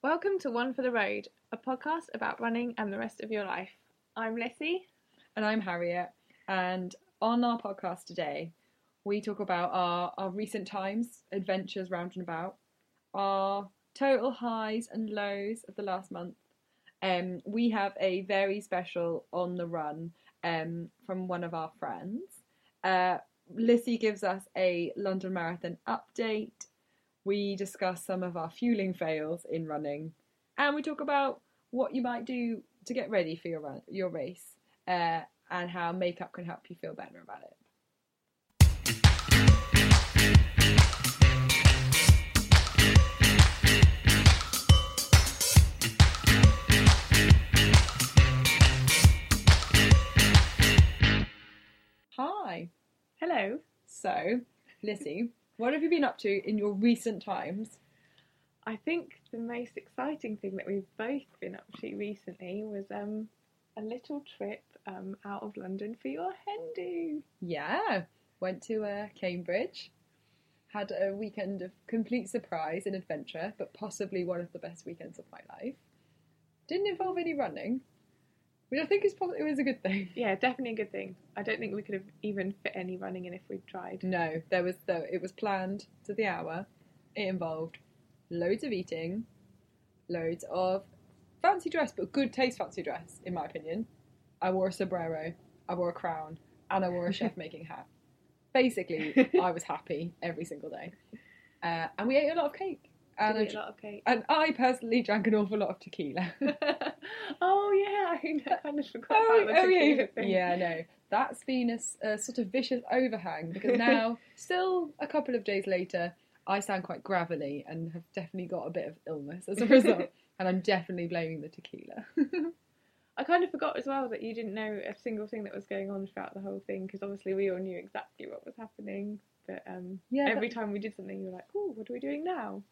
Welcome to One for the Road, a podcast about running and the rest of your life. I'm Lissy. And I'm Harriet. And on our podcast today, we talk about our, our recent times, adventures round and about, our total highs and lows of the last month. Um, we have a very special on the run um, from one of our friends. Uh, Lissy gives us a London Marathon update. We discuss some of our fueling fails in running, and we talk about what you might do to get ready for your run, your race, uh, and how makeup can help you feel better about it. Hi. Hello. So, Lissy, what have you been up to in your recent times? I think the most exciting thing that we've both been up to recently was um, a little trip um, out of London for your hen do. Yeah, went to uh, Cambridge. Had a weekend of complete surprise and adventure, but possibly one of the best weekends of my life. Didn't involve any running, which I think is probably it was a good thing. Yeah, definitely a good thing. I don't think we could have even fit any running in if we'd tried. No, there was though it was planned to the hour. It involved loads of eating, loads of fancy dress, but good taste fancy dress, in my opinion. I wore a sombrero, I wore a crown, and I wore a chef making hat. Basically, I was happy every single day. Uh, and we ate a lot of cake. And, I, a lot of cake. and I personally drank an awful lot of tequila. oh yeah, I kind of forgot oh, about the oh, yeah, tequila yeah. thing. yeah, no. that's been a sort of vicious overhang because now, still a couple of days later, I sound quite gravelly and have definitely got a bit of illness as a result. and I'm definitely blaming the tequila. I kind of forgot as well that you didn't know a single thing that was going on throughout the whole thing because obviously we all knew exactly what was happening. But um, Yeah, every time we did something, you were like, "Oh, what are we doing now?"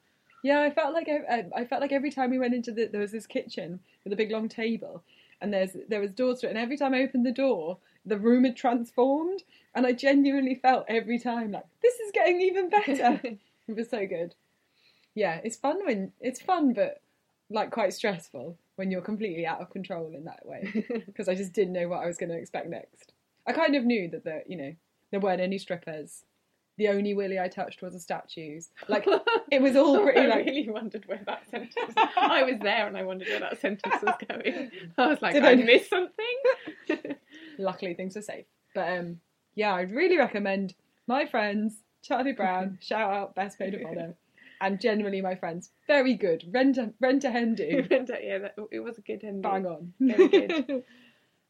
Yeah, I felt like I, I felt like every time we went into the there was this kitchen with a big long table, and there's there was doors to it, and every time I opened the door, the room had transformed, and I genuinely felt every time like this is getting even better. it was so good. Yeah, it's fun when it's fun, but like quite stressful when you're completely out of control in that way because I just didn't know what I was going to expect next. I kind of knew that the you know there weren't any strippers. The only willy I touched was a statues. Like it was all pretty I like really wondered where that sentence. I was there and I wondered where that sentence was going. I was like, Did I I- missed something. luckily things were safe. But um, yeah, I'd really recommend my friends Charlie Brown. shout out best maid of honor, and generally my friends. Very good. Rent a rent a hen do. yeah, that, it was a good ending. Bang on. Very good.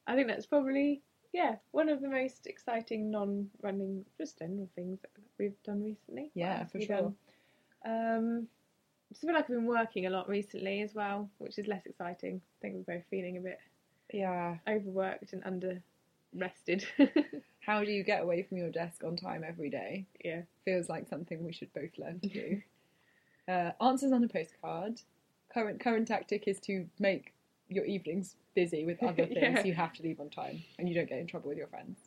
I think that's probably yeah one of the most exciting non-running just general things that we've done recently. Yeah, for sure. done? Um, I just feel like I've been working a lot recently as well, which is less exciting. I think we're both feeling a bit yeah. overworked and under rested. How do you get away from your desk on time every day? yeah. Feels like something we should both learn to do. uh, answers on a postcard. Current current tactic is to make your evenings busy with other things. Yeah. You have to leave on time, and you don't get in trouble with your friends.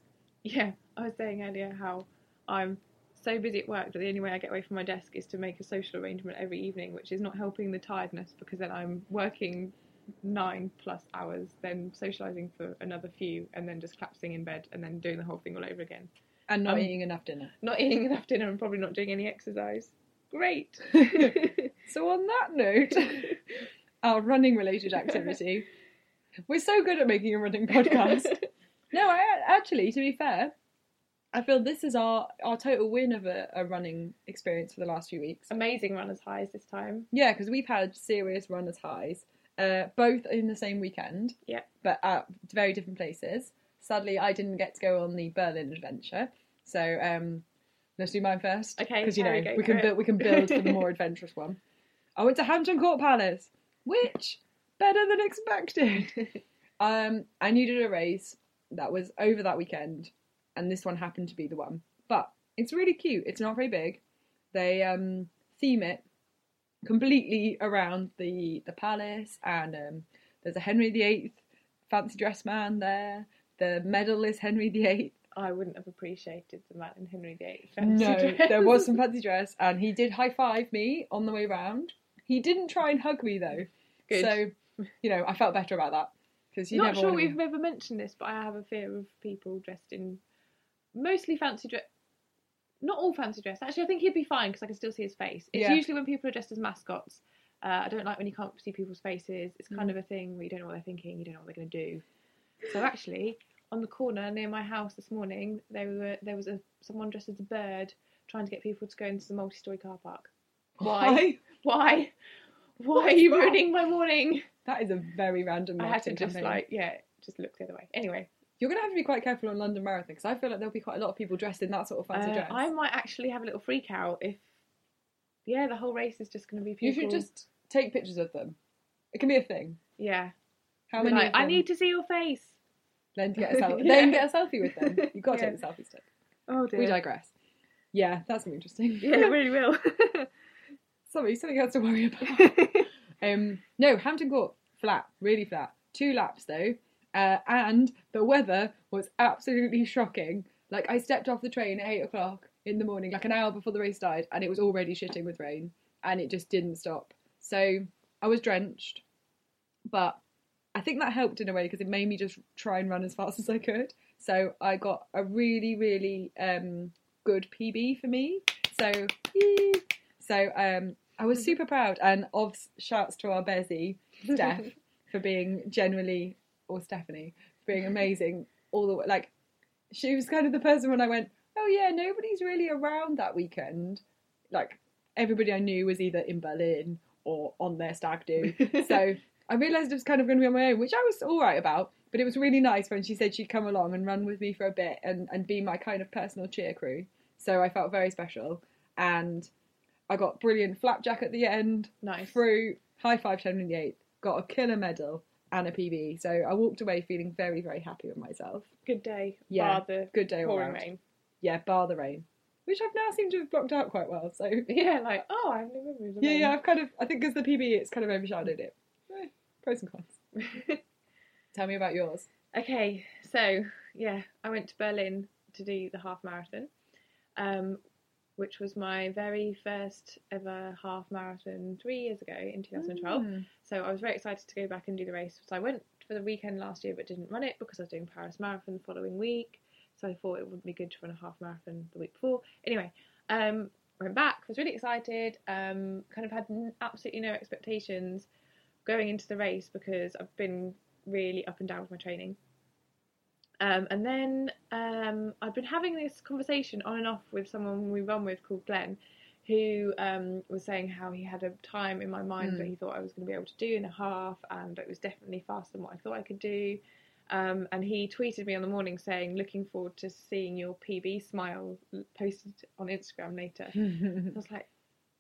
Yeah, I was saying earlier how I'm so busy at work that the only way I get away from my desk is to make a social arrangement every evening, which is not helping the tiredness because then I'm working nine plus hours, then socialising for another few, and then just collapsing in bed, and then doing the whole thing all over again. And not Um, eating enough dinner. Not eating enough dinner and probably not doing any exercise. Great. So on that note, our running related activity. We're so good at making a running podcast. No, I actually, to be fair, I feel this is our our total win of a, a running experience for the last few weeks. Amazing runners highs this time. Yeah, because we've had serious runners highs, uh, both in the same weekend. Yep. But at very different places. Sadly, I didn't get to go on the Berlin adventure, so um, let's do mine first. Okay, because you know we for can build we can build for the more adventurous one. I went to Hampton Court Palace, which better than expected. um, I needed a race that was over that weekend, and this one happened to be the one. But it's really cute. It's not very big. They um, theme it completely around the the palace, and um, there's a Henry VIII fancy dress man there. The medal is Henry VIII. I wouldn't have appreciated the man in Henry VIII. No, fancy dress. there was some fancy dress, and he did high five me on the way round. He didn't try and hug me though, Good. so you know I felt better about that because you Not never sure be- we've ever mentioned this, but I have a fear of people dressed in mostly fancy dress. Not all fancy dress. Actually, I think he'd be fine because I can still see his face. It's Yeah. usually when people are dressed as mascots. Uh, I don't like when you can't see people's faces. It's Mm. kind of a thing where you don't know what they're thinking, you don't know what they're going to do. So actually, on the corner near my house this morning, there were there was a someone dressed as a bird trying to get people to go into the multi-story car park. Why? Why? Why are you ruining my morning? That is a very random. I had to marketing just campaign. like yeah, just look the other way. Anyway, You're gonna have to be quite careful on London Marathon because I feel like there'll be quite a lot of people dressed in that sort of fancy Uh, dress. I might actually have a little freak out if, yeah, the whole race is just going to be people. You should just take pictures of them. It can be a thing. yeah. How many? like, of I them? need to see your face. Then get a selfie. Yeah. Then get a selfie with them. You've got to Yeah. take the selfie stick. Oh dear. We digress. Yeah, that's interesting. Yeah, it really will. Sorry, something else to worry about. um, no, Hampton Court flat, really flat. Two laps though, uh, and the weather was absolutely shocking. Like I stepped off the train at eight o'clock in the morning, like an hour before the race started, and it was already shitting with rain, and it just didn't stop. So I was drenched, but I think that helped in a way because it made me just try and run as fast as I could. So I got a really, really um, good PB for me. So, yee. So um, I was super proud, and of shouts to our Bezzy, Steph, for being generally, or Stephanie, for being amazing all the way. Like, she was kind of the person when I went, oh yeah, nobody's really around that weekend. Like, everybody I knew was either in Berlin or on their stag do. so I realised it was kind of going to be on my own, which I was all right about. But it was really nice when she said she'd come along and run with me for a bit and, and be my kind of personal cheer crew. So I felt very special. And I got brilliant flapjack at the end, nice. through high five to Henry VIII, got a killer medal and a PB. So I walked away feeling very, very happy with myself. Good day. Yeah, Bar the Good day pouring rain. Yeah, bar the rain. Which I've now seemed to have blocked out quite well. So Yeah, like oh, I have no memory of yeah, yeah, I've kind of I think because the PB it's kind of overshadowed it. Eh, pros and cons. Tell me about yours. Okay, so yeah, I went to Berlin to do the half marathon, um, which was my very first ever half marathon three years ago in 2012. Mm. So I was very excited to go back and do the race. So I went for the weekend last year but didn't run it because I was doing Paris Marathon the following week. So I thought it wouldn't be good to run a half marathon the week before. Anyway, um, went back, was really excited, um, kind of had n- absolutely no expectations going into the race because I've been really up and down with my training. Um, and then um, I've been having this conversation on and off with someone we run with called Glenn, who um, was saying how he had a time in my mind Mm. that he thought I was going to be able to do in a half, and it was definitely faster than what I thought I could do. Um, and he tweeted me on the morning saying, "Looking forward to seeing your PB smile posted on Instagram later." I was like,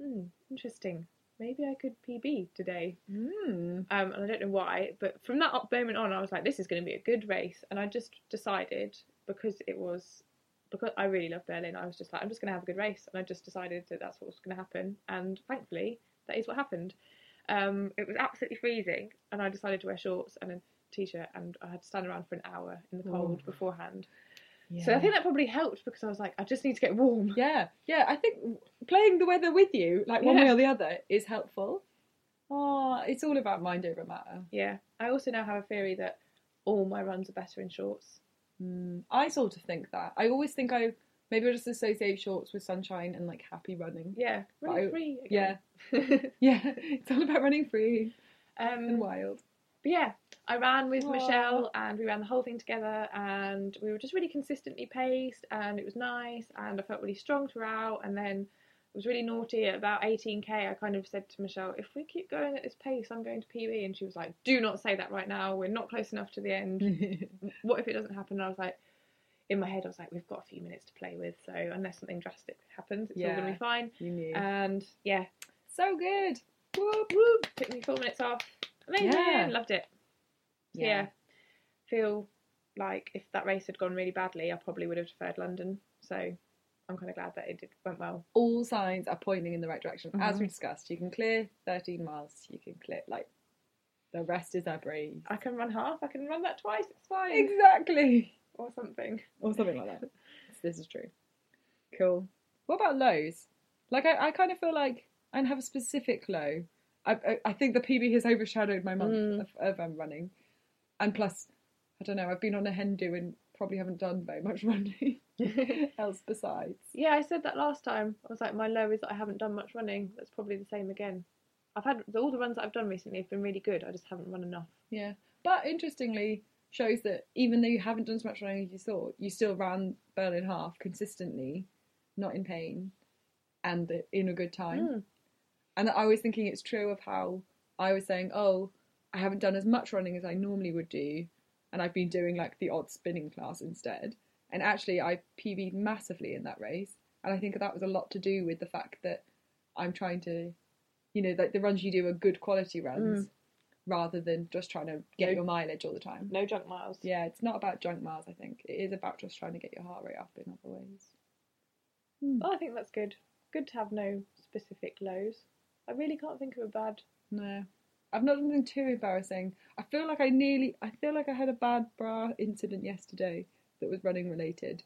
"Hmm, interesting. Maybe I could PB today." Mm. Um, and I don't know why, but from that moment on, I was like, this is going to be a good race. And I just decided because it was because I really love Berlin. I was just like, I'm just going to have a good race, and I just decided that that's what was going to happen. And thankfully, that is what happened. Um, it was absolutely freezing, and I decided to wear shorts and a t-shirt, and I had to stand around for an hour in the cold Ooh. beforehand. Yeah. So I think that probably helped because I was like, I just need to get warm. Yeah, yeah. I think playing the weather with you, like one way or the other, is helpful. Oh, it's all about mind over matter. Yeah. I also now have a theory that all my runs are better in shorts. Mm, I sort of think that. I always think I maybe I just associate shorts with sunshine and like happy running. Yeah. Running I- free. Yeah, Again. yeah. It's all about running free and um, wild. but yeah, I ran with Aw. Michelle and we ran the whole thing together and we were just really consistently paced and it was nice and I felt really strong throughout and then it was really naughty at about 18k I kind of said to Michelle if we keep going at this pace I'm going to PB and she was like do not say that right now. We're not close enough to the end. What if it doesn't happen? And I was like in my head I was like we've got a few minutes to play with so unless something drastic happens it's all going to be fine. you knew. and yeah. So good. whoop whoop. Took me four minutes off. Amazing. Yeah. loved it So, yeah. Feel like if that race had gone really badly, I probably would have deferred London. So I'm kind of glad that it did, went well. All signs are pointing in the right direction. As Mhm. we discussed, you can clear 13 miles. You can clear like the rest is a breeze. I can run half. I can run that twice. It's fine. Exactly. Or something. or something like that. this is true. Cool. What about lows? Like I, I kind of feel like I have a specific low. I, I, I think the PB has overshadowed my month Mm. of, of um, running, and plus, I don't know. I've been on a hen do and probably haven't done very much running else besides. Yeah, I said that last time. I was like, my low is that I haven't done much running. That's probably the same again. I've had all the runs that I've done recently have been really good. I just haven't run enough. Yeah, but interestingly, shows that even though you haven't done as much running as you thought, you still ran Berlin half consistently, not in pain, and in a good time. Mm. And I was thinking it's true of how I was saying, oh, I haven't done as much running as I normally would do, and I've been doing like the odd spinning class instead. And actually, I PB'd massively in that race, and I think that was a lot to do with the fact that I'm trying to, you know, like the runs you do are good quality mm. runs, rather than just trying to get No. your mileage all the time. No junk miles. Yeah, it's not about junk miles. I think it is about just trying to get your heart rate up in other ways. Oh, I think that's good. Good to have no specific lows. I really can't think of a bad. No, I've not done anything too embarrassing. I feel like I nearly, I feel like I had a bad bra incident yesterday that was running related,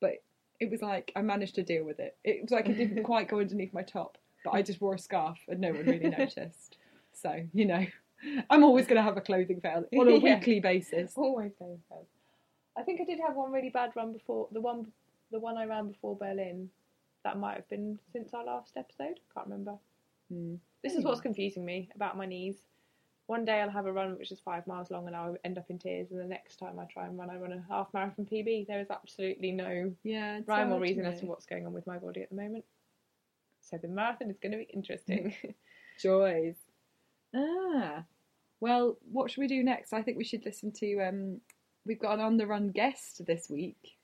but it was like I managed to deal with it. It was like it didn't quite go underneath my top, but I just wore a scarf and no one really noticed. So you know, I'm always going to have a clothing fail on a Yeah. weekly basis. Always going first. I think I did have one really bad run before the one, the one I ran before Berlin. That might have been since our last episode. Can't remember. Hmm. This is what's confusing me about my knees. One day I'll have a run which is five miles long and I'll end up in tears, and the next time I try and run, I run a half marathon PB. There is absolutely no Yeah, rhyme or reason as to what's going on with my body at the moment. So the marathon is going to be interesting. Joys. Ah. Well, what should we do next? I think we should listen to um we've got an on the run guest this week.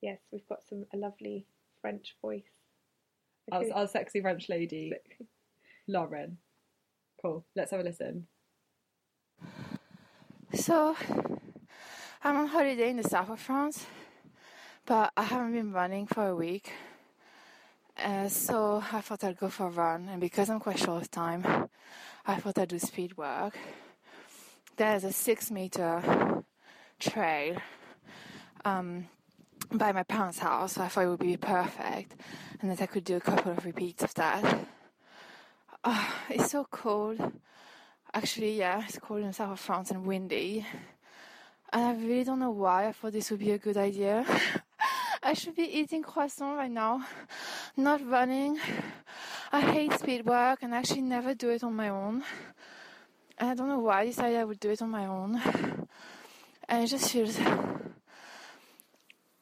yes, we've got some a lovely French voice. Our, our sexy French lady, Lauren. Cool. Let's have a listen. So, I'm on holiday in the south of France, but I haven't been running for a week. Uh, so I thought I'd go for a run, and because I'm quite short of time, I thought I'd do speed work. There's a six meter trail um, by my parents' house, so I thought it would be perfect, and that I could do a couple of repeats of that. Ah, it's so cold. Actually, yeah, it's cold in the south of France and windy. And I really don't know why I thought this would be a good idea. I should be eating croissant right now, not running. I hate speed work and actually never do it on my own. And I don't know why I decided I would do it on my own. And it just feels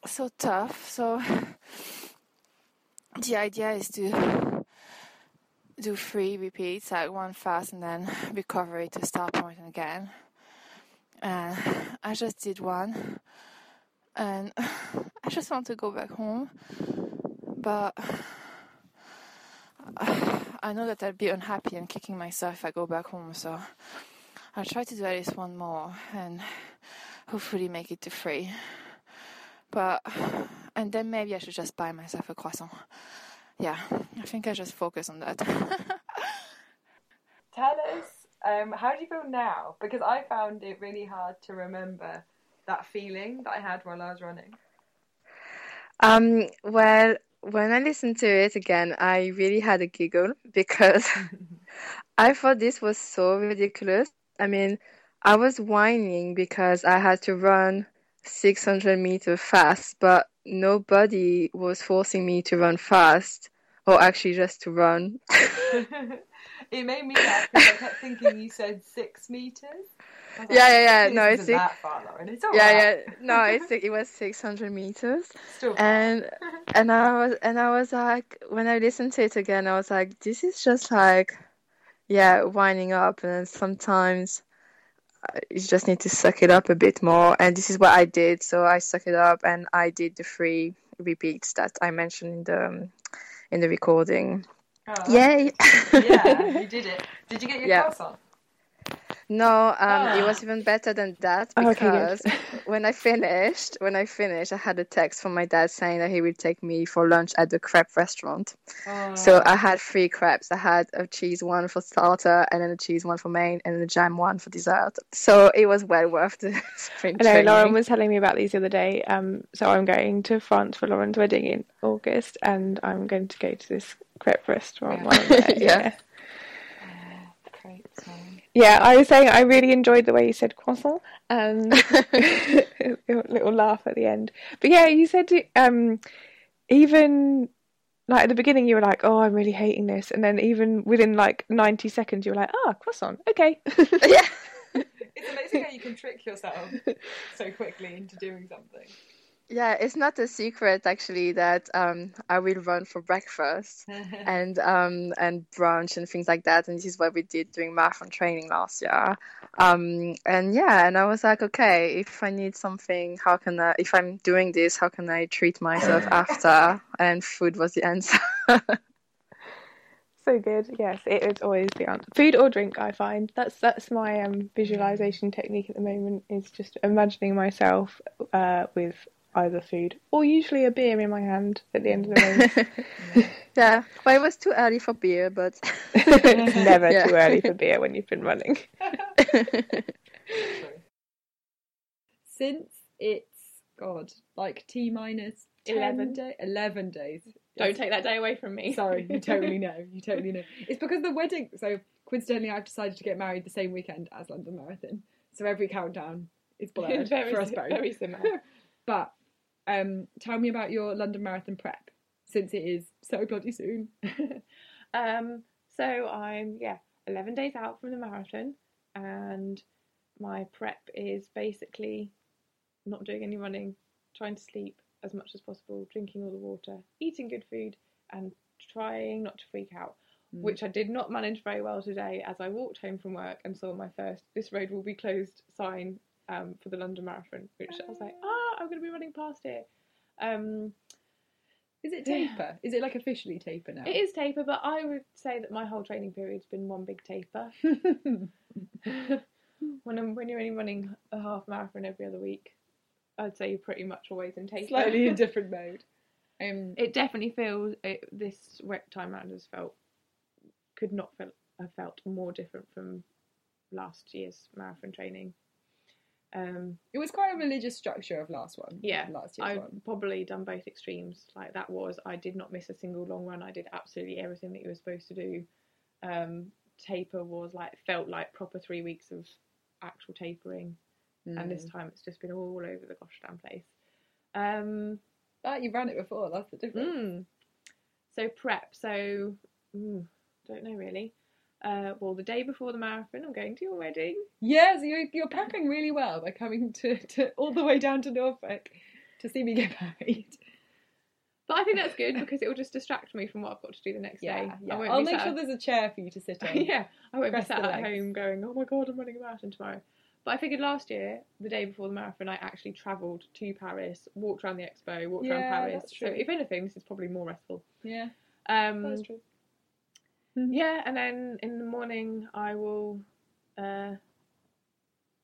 so tough. So the idea is to do three repeats, like one fast and then recovery to start point again. And I just did one, and I just want to go back home, but I know that I'll be unhappy and kicking myself if I go back home. So I'll try to do at least one more and hopefully make it to three. But and then maybe I should just buy myself a croissant. Yeah, I think I just focus on that. Tell us, um, how do you feel now? Because I found it really hard to remember that feeling that I had while I was running. Um, well, when I listened to it again, I really had a giggle because I thought this was so ridiculous. I mean, I was whining because I had to run 600 meters fast, but nobody was forcing me to run fast or actually just to run. it made me laugh because I kept thinking you said six meters. Yeah, yeah, yeah. No, it's it's that far, Lauren. It's all yeah, right. yeah. No, it's it was 600 meters, Still and and I was and I was like, when I listened to it again, I was like, this is just like, yeah, winding up, and then sometimes you just need to suck it up a bit more, and this is what I did. So I suck it up, and I did the three repeats that I mentioned in the um, in the recording. Oh, Yay! yeah, you did it. Did you get your Yeah. croissant? No, um, it Ah. was even better than that Oh, okay, because when I finished, when I finished, I had a text from my dad saying that he would take me for lunch at the crepe restaurant. Oh. So I had three crepes. I had a cheese one for starter, and then a cheese one for main, and then a jam one for dessert. So it was well worth the sprint I know training. Lauren was telling me about these the other day. Um, so I'm going to France for Lauren's wedding in August, and I'm going to go to this crepe restaurant. Yeah. Yeah. yeah. Crepes, man. Yeah, I was saying I really enjoyed the way you said croissant and a little laugh at the end. But yeah, you said um, even like at the beginning you were like, "Oh, I'm really hating this," and then even within like 90 seconds you were like, "Ah, croissant, okay." yeah. It's amazing how you can trick yourself so quickly into doing something. Yeah, it's not a secret actually that um, I will run for breakfast and um, and brunch and things like that. And this is what we did during marathon training last year. Um, and yeah, and I was like, okay, if I need something, how can I? If I'm doing this, how can I treat myself after? And food was the answer. So good. Yes, it is always the answer. Food or drink, I find. That's that's my um, visualization technique at the moment. Is just imagining myself uh, with either food or usually a beer in my hand at the end of the race. yeah, well, it was too early for beer, but it's never Yeah. too early for beer when you've been running. Since it's God, like T minus Eleven. day, eleven days. Don't take that day away from me. Sorry, you totally know. You totally know. It's because the wedding. So coincidentally, I've decided to get married the same weekend as London Marathon. So every countdown is blurred very, for us both. very similar. But um, tell me about your London Marathon prep, since it is so bloody soon. Um, so I'm yeah, eleven days out from the marathon, and my prep is basically not doing any running, trying to sleep as much as possible, drinking all the water, eating good food, and trying not to freak out. Which I did not manage very well today, as I walked home from work and saw my first "This road will be closed" sign um, for the London Marathon, which I was like, ah, I'm going to be running past it. Um, Is it taper? Is it like officially taper now? It is taper, but I would say that my whole training period's been one big taper. when I'm when you're only running a half marathon every other week, I'd say you're pretty much always in taper. Slightly in different mode. Um, it definitely feels it, this time round has felt could not feel, have felt more different from last year's marathon training. Um, it was quite a religious structure of last one. yeah, last year's I've one. probably done both extremes. Like that was, I did not miss a single long run. I did absolutely everything that you were supposed to do. Um, taper was like felt like proper three weeks of actual tapering, and this Mm. time it's just been all over the gosh damn place. Um, Ah, you ran it before. That's the difference. mm. So prep. So mm, don't know really. Uh, well, the day before the marathon, I'm going to your wedding. Yeah, so you're, you're prepping really well by coming to, to all the way down to Norfolk to see me get married. But I think that's good because it will just distract me from what I've got to do the next day. Yeah, I yeah. won't I'll make sure there's a chair for you to sit on. yeah, I won't be sat at home going, "Oh my god, I'm running a marathon tomorrow." But I figured last year, the day before the marathon, I actually travelled to Paris, walked around the expo, walked around Yeah, Paris. that's So if anything, this is probably more restful. Yeah, Um, that's true. Yeah, and then in the morning, I will. Uh,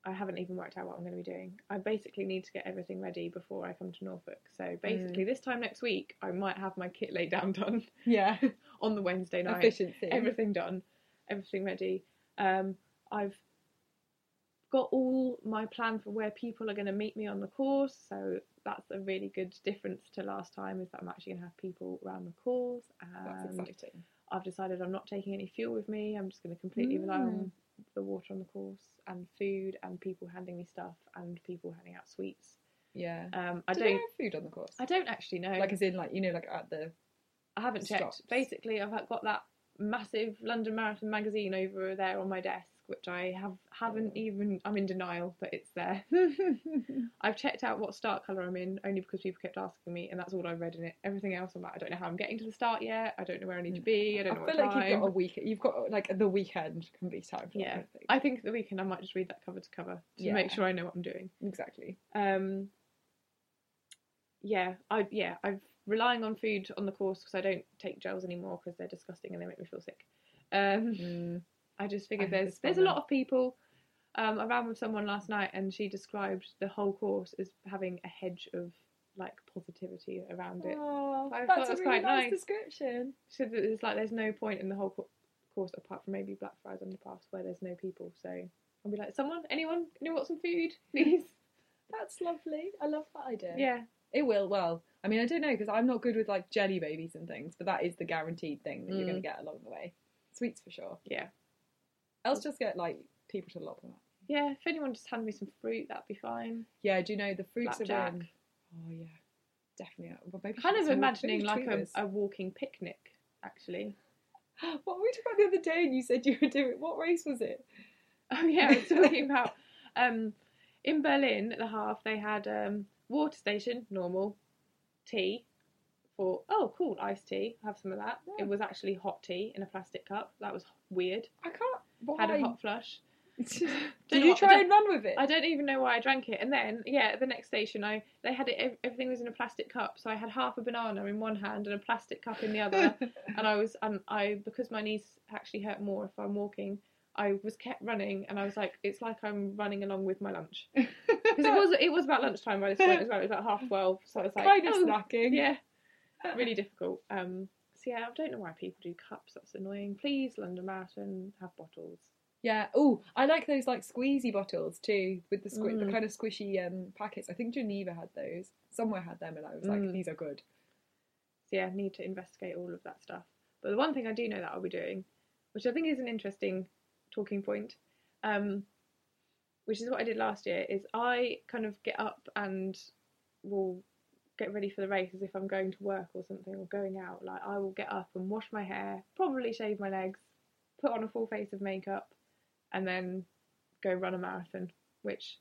I haven't even worked out what I'm going to be doing. I basically need to get everything ready before I come to Norfolk. So Mm. basically, this time next week, I might have my kit laid down done Yeah, on the Wednesday night. efficiency. everything done, everything ready. Um, I've got all my plan for where people are going to meet me on the course, so that's a really good difference to last time. Is that I'm actually going to have people around the course, And That's exciting. I've decided I'm not taking any fuel with me. I'm just going to completely rely Mm. on the water on the course and food and people handing me stuff and people handing out sweets. Yeah. Um, I Do don't. have food on the course? I don't actually know. Like as in like you know like at the I haven't checked. Basically, I've got that massive London Marathon magazine over there on my desk, which I have haven't even. I'm in denial that it's there. I've checked out what start colour I'm in only because people kept asking me, and that's all I've read in it. Everything else, I'm like, I don't know how I'm getting to the start yet. I don't know where I need to be. I don't know feel what like time. you've got a week. You've got like the weekend can be time for yeah, of thing. I think the weekend I might just read that cover to cover to Yeah. make sure I know what I'm doing. exactly. Um, yeah, I yeah, I'm relying on food on the course because I don't take gels anymore because they're disgusting and they make me feel sick. Um, Mm. I just figured I there's there's a lot of people. Um, I ran with someone last night and she described the whole course as having a hedge of like positivity around it. Oh, I thought that's it was really quite nice, nice. description. So that there's like there's no point in the whole co- course apart from maybe Blackfriars Underpass where there's no people. So I'll be like, someone, anyone, anyone want some food, please? That's lovely. I love that idea. yeah, It will. Well, I mean, I don't know because I'm not good with like jelly babies and things, but that is the guaranteed thing that you're going Mm. to get along the way. Sweets for sure. yeah. Else, just get like people to lob them up. Yeah, if anyone just hand me some fruit, that'd be fine. Yeah, do you know the fruits are Blackjack. in? Oh yeah, definitely. Well, maybe Kind of imagining like a, a walking picnic, actually. What were we talking about the other day? And you said you were doing what race was it? Oh yeah, I was talking about um, in Berlin at the half they had um, water station, normal, tea for oh cool iced tea. Have some of that. Yeah. It was actually hot tea in a plastic cup. That was weird. I can't. Why? Had a hot flush. Did you what- try and run with it? I don't even know why I drank it. And then, yeah, at the next station, I they had it. Everything was in a plastic cup, so I had half a banana in one hand and a plastic cup in the other. and I was, and I because my knees actually hurt more if I'm walking. I was kept running, and I was like, it's like I'm running along with my lunch because it was it was about lunchtime by this point as well. It was about half twelve, so I was like, kind of oh, snacking. yeah, really difficult. Um, yeah, I don't know why people do cups. That's annoying. Please, London Marathon, have bottles. Yeah. Oh, I like those like squeezy bottles too, with the squi- the Mm. kind of squishy um packets. I think Geneva had those. Somewhere had them, and I was like, Mm. these are good. So yeah, need to investigate all of that stuff. But the one thing I do know that I'll be doing, which I think is an interesting talking point, um, which is what I did last year, is I kind of get up and will get ready for the race as if I'm going to work or something or going out. Like I will get up and wash my hair, probably shave my legs, put on a full face of makeup, and then go run a marathon, which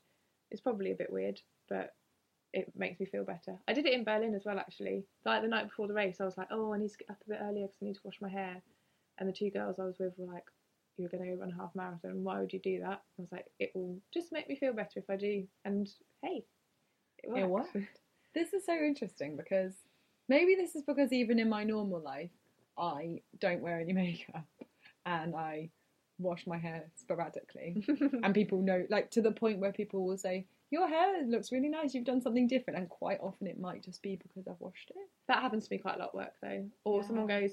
is probably a bit weird, but it makes me feel better. I did it in Berlin as well, actually. Like the night before the race, I was like, oh, I need to get up a bit earlier because I need to wash my hair. And the two girls I was with were like, you're going to go run a half marathon. Why would you do that? I was like, it will just make me feel better if I do. And hey, it worked. It worked. This is so interesting because maybe this is because even in my normal life, I don't wear any makeup and I wash my hair sporadically. and people know, like to the point where people will say, Your hair looks really nice, you've done something different. And quite often it might just be because I've washed it. that happens to me quite a lot at work though. Or Yeah. someone goes,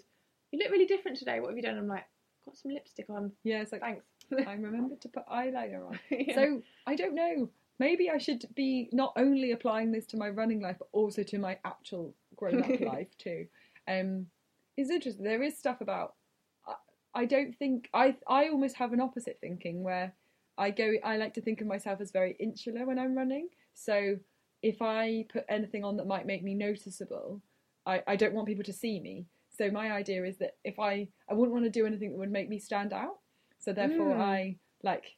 you look really different today. What have you done? I'm like, got some lipstick on. Yeah, it's like, Thanks. I remembered to put eyeliner on. Yeah. So I don't know. Maybe I should be not only applying this to my running life, but also to my actual grown up life too. Um, it's interesting. There is stuff about. I, I don't think I. I almost have an opposite thinking where I go. I like to think of myself as very insular when I'm running. So if I put anything on that might make me noticeable, I, I don't want people to see me. So my idea is that if I I wouldn't want to do anything that would make me stand out. So therefore Mm. I like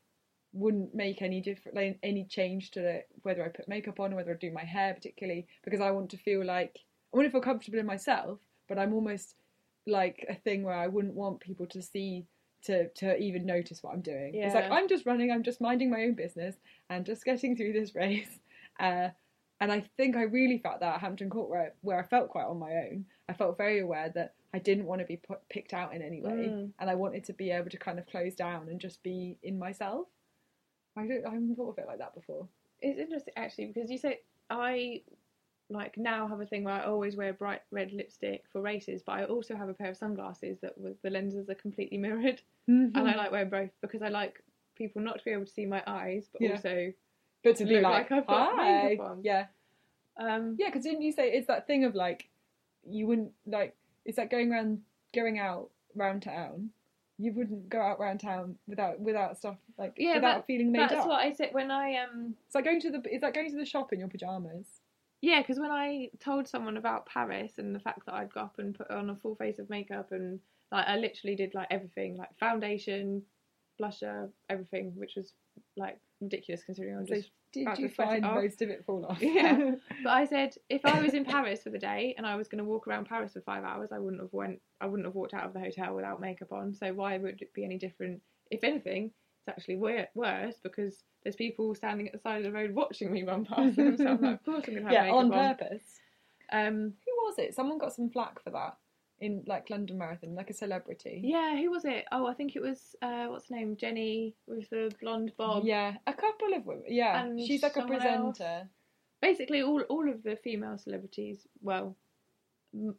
wouldn't make any different like, any change to the, whether I put makeup on or whether I do my hair particularly because I want to feel like I want to feel comfortable in myself, but I'm almost like a thing where I wouldn't want people to see to to even notice what I'm doing. It's like I'm just running, I'm just minding my own business and just getting through this race. Uh, and I think I really felt that at Hampton Court where where I felt quite on my own. I felt very aware that I didn't want to be put, picked out in any way, Mm. and I wanted to be able to kind of close down and just be in myself. I don't. I haven't thought of it like that before. It's interesting actually because you say I like now have a thing where I always wear bright red lipstick for races, but I also have a pair of sunglasses that the lenses are completely mirrored, and I like wearing both because I like people not to be able to see my eyes, but Yeah. also but to be look like, like I've got hi, yeah, um, yeah. Because didn't you say it's that thing of like you wouldn't like it's like going around going out round town, you wouldn't go out round town without without stuff like Yeah, without that- feeling made That's up. what I said when I um It's like going to the. Is that going to the shop in your pajamas? yeah, because when I told someone about Paris and the fact that I'd go up and put on a full face of makeup and like I literally did like everything like foundation, blusher, everything, which was like ridiculous considering I'm So just did you to sweat it find most of it fall off? Yeah. But I said if I was in Paris for the day and I was going to walk around Paris for five hours, I wouldn't have went. I wouldn't have walked out of the hotel without makeup on. So why would it be any different? If anything, it's actually worse because there's people standing at the side of the road watching me run past them. So I'm like, of course I'm going to have yeah, makeup on on. purpose. Um, Who was it? Someone got some flack for that in like London Marathon, like a celebrity. yeah, who was it? Oh, I think it was uh, what's her name, Jenny with the blonde bob. Yeah, a couple of women. Yeah, And she's like a presenter. else. Basically, all all of the female celebrities. Well,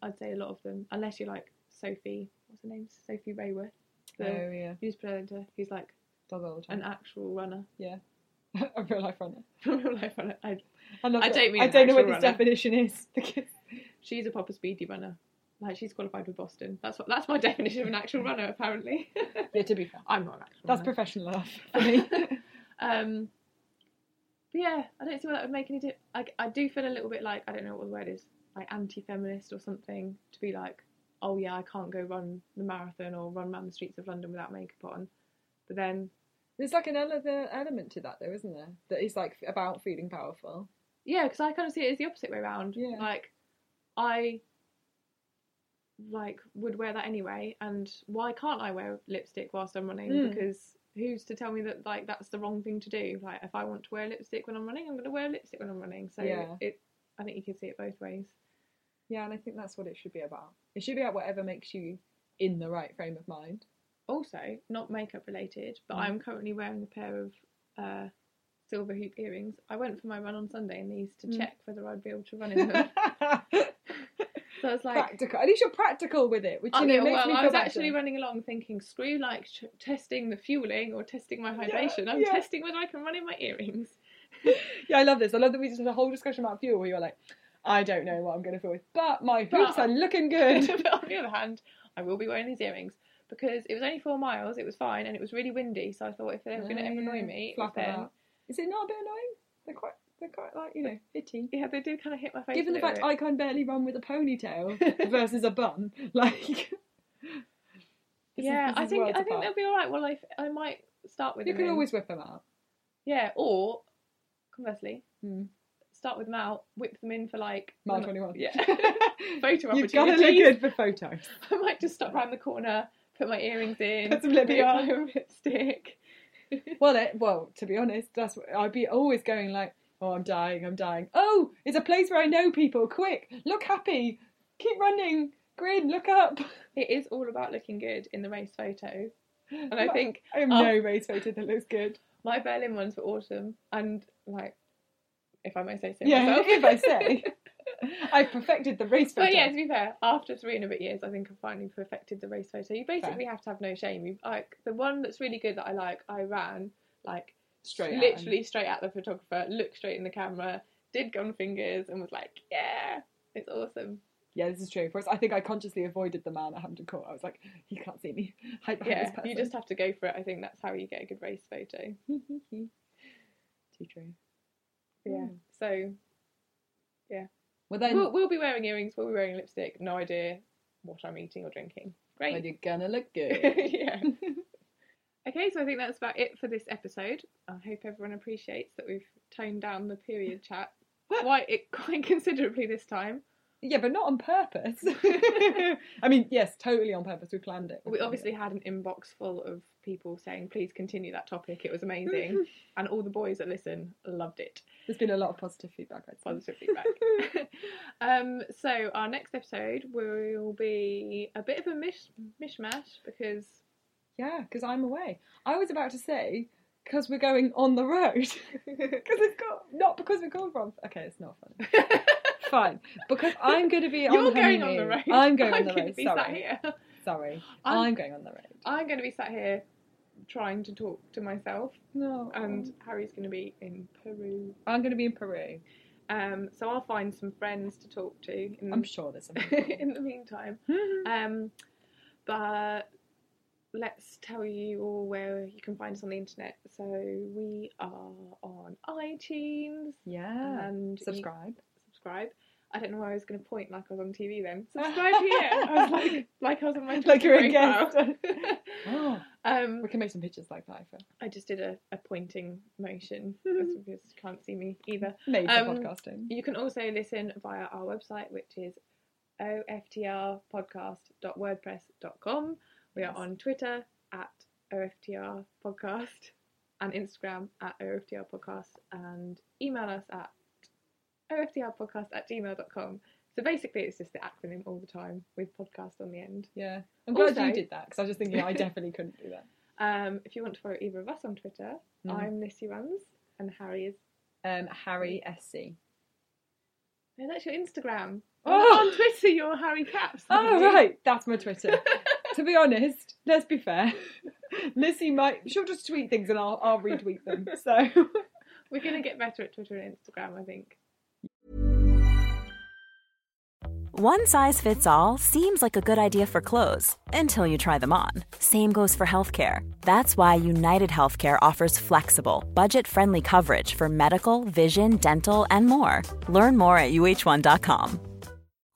I'd say a lot of them, unless you're like Sophie. What's her name? Sophie Raworth. The Oh yeah, news presenter who's like the time. an actual runner, Yeah. a real life runner. A real life runner. I, I, I don't mean I don't know what this runner. definition is she's a proper speedy runner. Like she's qualified with Boston. That's what that's my definition of an actual runner. Apparently, yeah, to be fair, I'm not an actual. that's runner. professional enough for me. Um, but yeah, I don't see why that would make any difference. I, I do feel a little bit like, I don't know what the word is, like anti-feminist or something, to be like, oh yeah, I can't go run the marathon or run around the streets of London without makeup on. But then, There's like an ele- element to that though, isn't there? That is like about feeling powerful. yeah, because I kind of see it as the opposite way around. Yeah. Like, I like would wear that anyway, and why can't I wear lipstick whilst I'm running? Mm. Because who's to tell me that like that's the wrong thing to do? Like, if I want to wear lipstick when I'm running, I'm going to wear lipstick when I'm running. So Yeah. it, I think you can see it both ways. Yeah, and I think that's what it should be about. It should be about whatever makes you in the right frame of mind. Also, not makeup related, but Mm. I'm currently wearing a pair of uh, silver hoop earrings. I went for my run on Sunday and these to Mm. check whether I'd be able to run in them. so I was like, practical. At least you're practical with it, which you Oh, know yeah, makes well, me I feel was better. actually running along thinking, screw like ch- testing the fueling or testing my Yeah, hydration. I'm yeah. testing whether I can run in my earrings. Yeah, I love this. I love that we just had a whole discussion about fuel where you're like, I don't know what I'm going to feel with, but my hoops are looking good. but on the other hand, I will be wearing these earrings because it was only four miles. It was fine, and it was really windy. So I thought if they're going to ever yeah. annoy me, then. Is it not a bit annoying? They're quite, they're quite like you know, fitting. yeah, they do kind of hit my face. Given the fact bit. I can barely run with a ponytail versus a bun, like. is- yeah, this I is think I think they'll be all right. Well, I, I might start with You can in. always whip them out. yeah, or conversely, Hmm. start with them out, whip them in for like Mile I- 21. Yeah, photo You've got to look good for photos. I might just stop round the corner, put my earrings in, Put some lippy bit of on. lime lipstick. Well, it, well, to be honest, that's what, I'd be always going like, "Oh, I'm dying, I'm dying." Oh, it's a place where I know people. Quick, look happy, keep running, grin, look up. It is all about looking good in the race photo, and I think I have Oh. no race photo that looks good. my Berlin ones were awesome, and like, if I may say so Yeah, myself. if I say, I've perfected the race photo. But yeah, to be fair, after three and a bit years, I think I've finally perfected the race photo. You basically have to have no shame. You like the one that's really good that I like. I ran like straight, literally straight at the photographer, looked straight in the camera, did gun fingers, and was like, "Yeah, it's awesome." Yeah, this is true. Whereas I think I consciously avoided the man at Hampton Court. I was like, he can't see me. Hide Yeah, you just have to go for it. I think that's how you get a good race photo. Too true. Yeah. So yeah. Well then, we'll, we'll be wearing earrings. We'll be wearing lipstick. No idea what I'm eating or drinking. well, Great. you're gonna look good. yeah. Okay, so I think that's about it for this episode. I hope everyone appreciates that we've toned down the period chat quite quite considerably this time. yeah, but not on purpose. I mean, yes, totally on purpose. We planned it. We obviously had an inbox full of people saying, "Please continue that topic. It was amazing," and all the boys that listen loved it. There's been a lot of positive feedback. I'd say. Positive feedback. um, so our next episode will be a bit of a mish- mishmash because Yeah, because I'm away. I was about to say because we're going on the road. Because it's got not because we're going from. Okay, it's not funny. Fine, because I'm going to be you're on going on the road. I'm going on I'm the gonna road. Be sat Sorry, here. sorry. I'm- I'm, going on the road. I'm going to be sat here trying to talk to myself, No, and Harry's going to be in Peru. I'm going to be in Peru. Um, so I'll find some friends to talk to in, I'm sure there's some. in the meantime. Um, but let's tell you all where you can find us on the internet. So we are on iTunes Yeah. and Subscribe. subscribe. I don't know why I was going to point like I was on TV then. Subscribe here. I was like, like I was on my Like you're a guest. Oh, um, we can make some pictures like that. If I just did a, a pointing motion because you can't see me either. for Um, podcasting. You can also listen via our website, which is oftrpodcast.wordpress.com. We are on Twitter at OFTR Podcast and Instagram at OFTR Podcast and email us at OFTRpodcast at gmail.com. So basically, it's just the acronym all the time with podcast on the end. Yeah. I'm glad Also- you did that because I was just thinking I definitely couldn't do that. Um, if you want to follow either of us on Twitter, Mhm. I'm Lissy Runs and Harry is. Um, Harry SC. No, that's your Instagram. Oh! On Twitter, you're Harry Caps. Oh right, that's my Twitter. to be honest, let's be fair. Lizzie might she'll just tweet things and I'll I'll retweet them. So We're going to get better at Twitter and Instagram, I think. One size fits all seems like a good idea for clothes until you try them on. Same goes for healthcare. That's why United Healthcare offers flexible, budget friendly coverage for medical, vision, dental, and more. Learn more at uh1.com.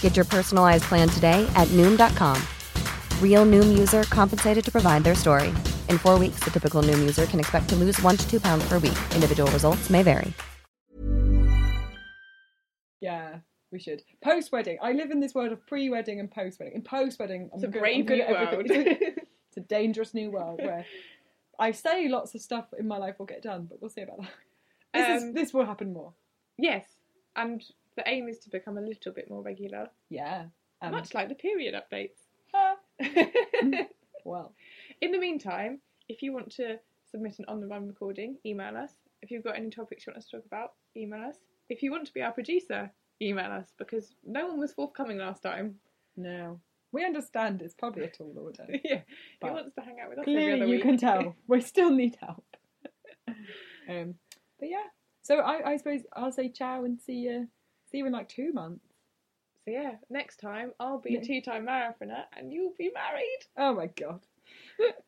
Get your personalized plan today at Noom.com. Real Noom user compensated to provide their story. In four weeks, the typical Noom user can expect to lose one to two pounds per week. Individual results may vary. yeah, we should. Post wedding. I live in this world of pre wedding and post wedding. In post wedding, I'm It's a good, brave I'm good new at world. everything. it's a dangerous new world where I say lots of stuff in my life will get done, but we'll see about that. This Um, is this will happen more. yes, and the aim is to become a little bit more regular, Yeah. Um, much like the period updates. ah, well, In the meantime, if you want to submit an on the run recording, email us. If you've got any topics you want us to talk about, email us. If you want to be our producer, email us because no one was forthcoming last time. no. We understand it's probably a tall order. yeah, he wants to hang out with us Clearly, other you week. can tell we still need help. um, but yeah, so I, I suppose I'll say ciao and see you. See you in like two months. So yeah, next time I'll be a two-time marathoner and you'll be married. Oh my god.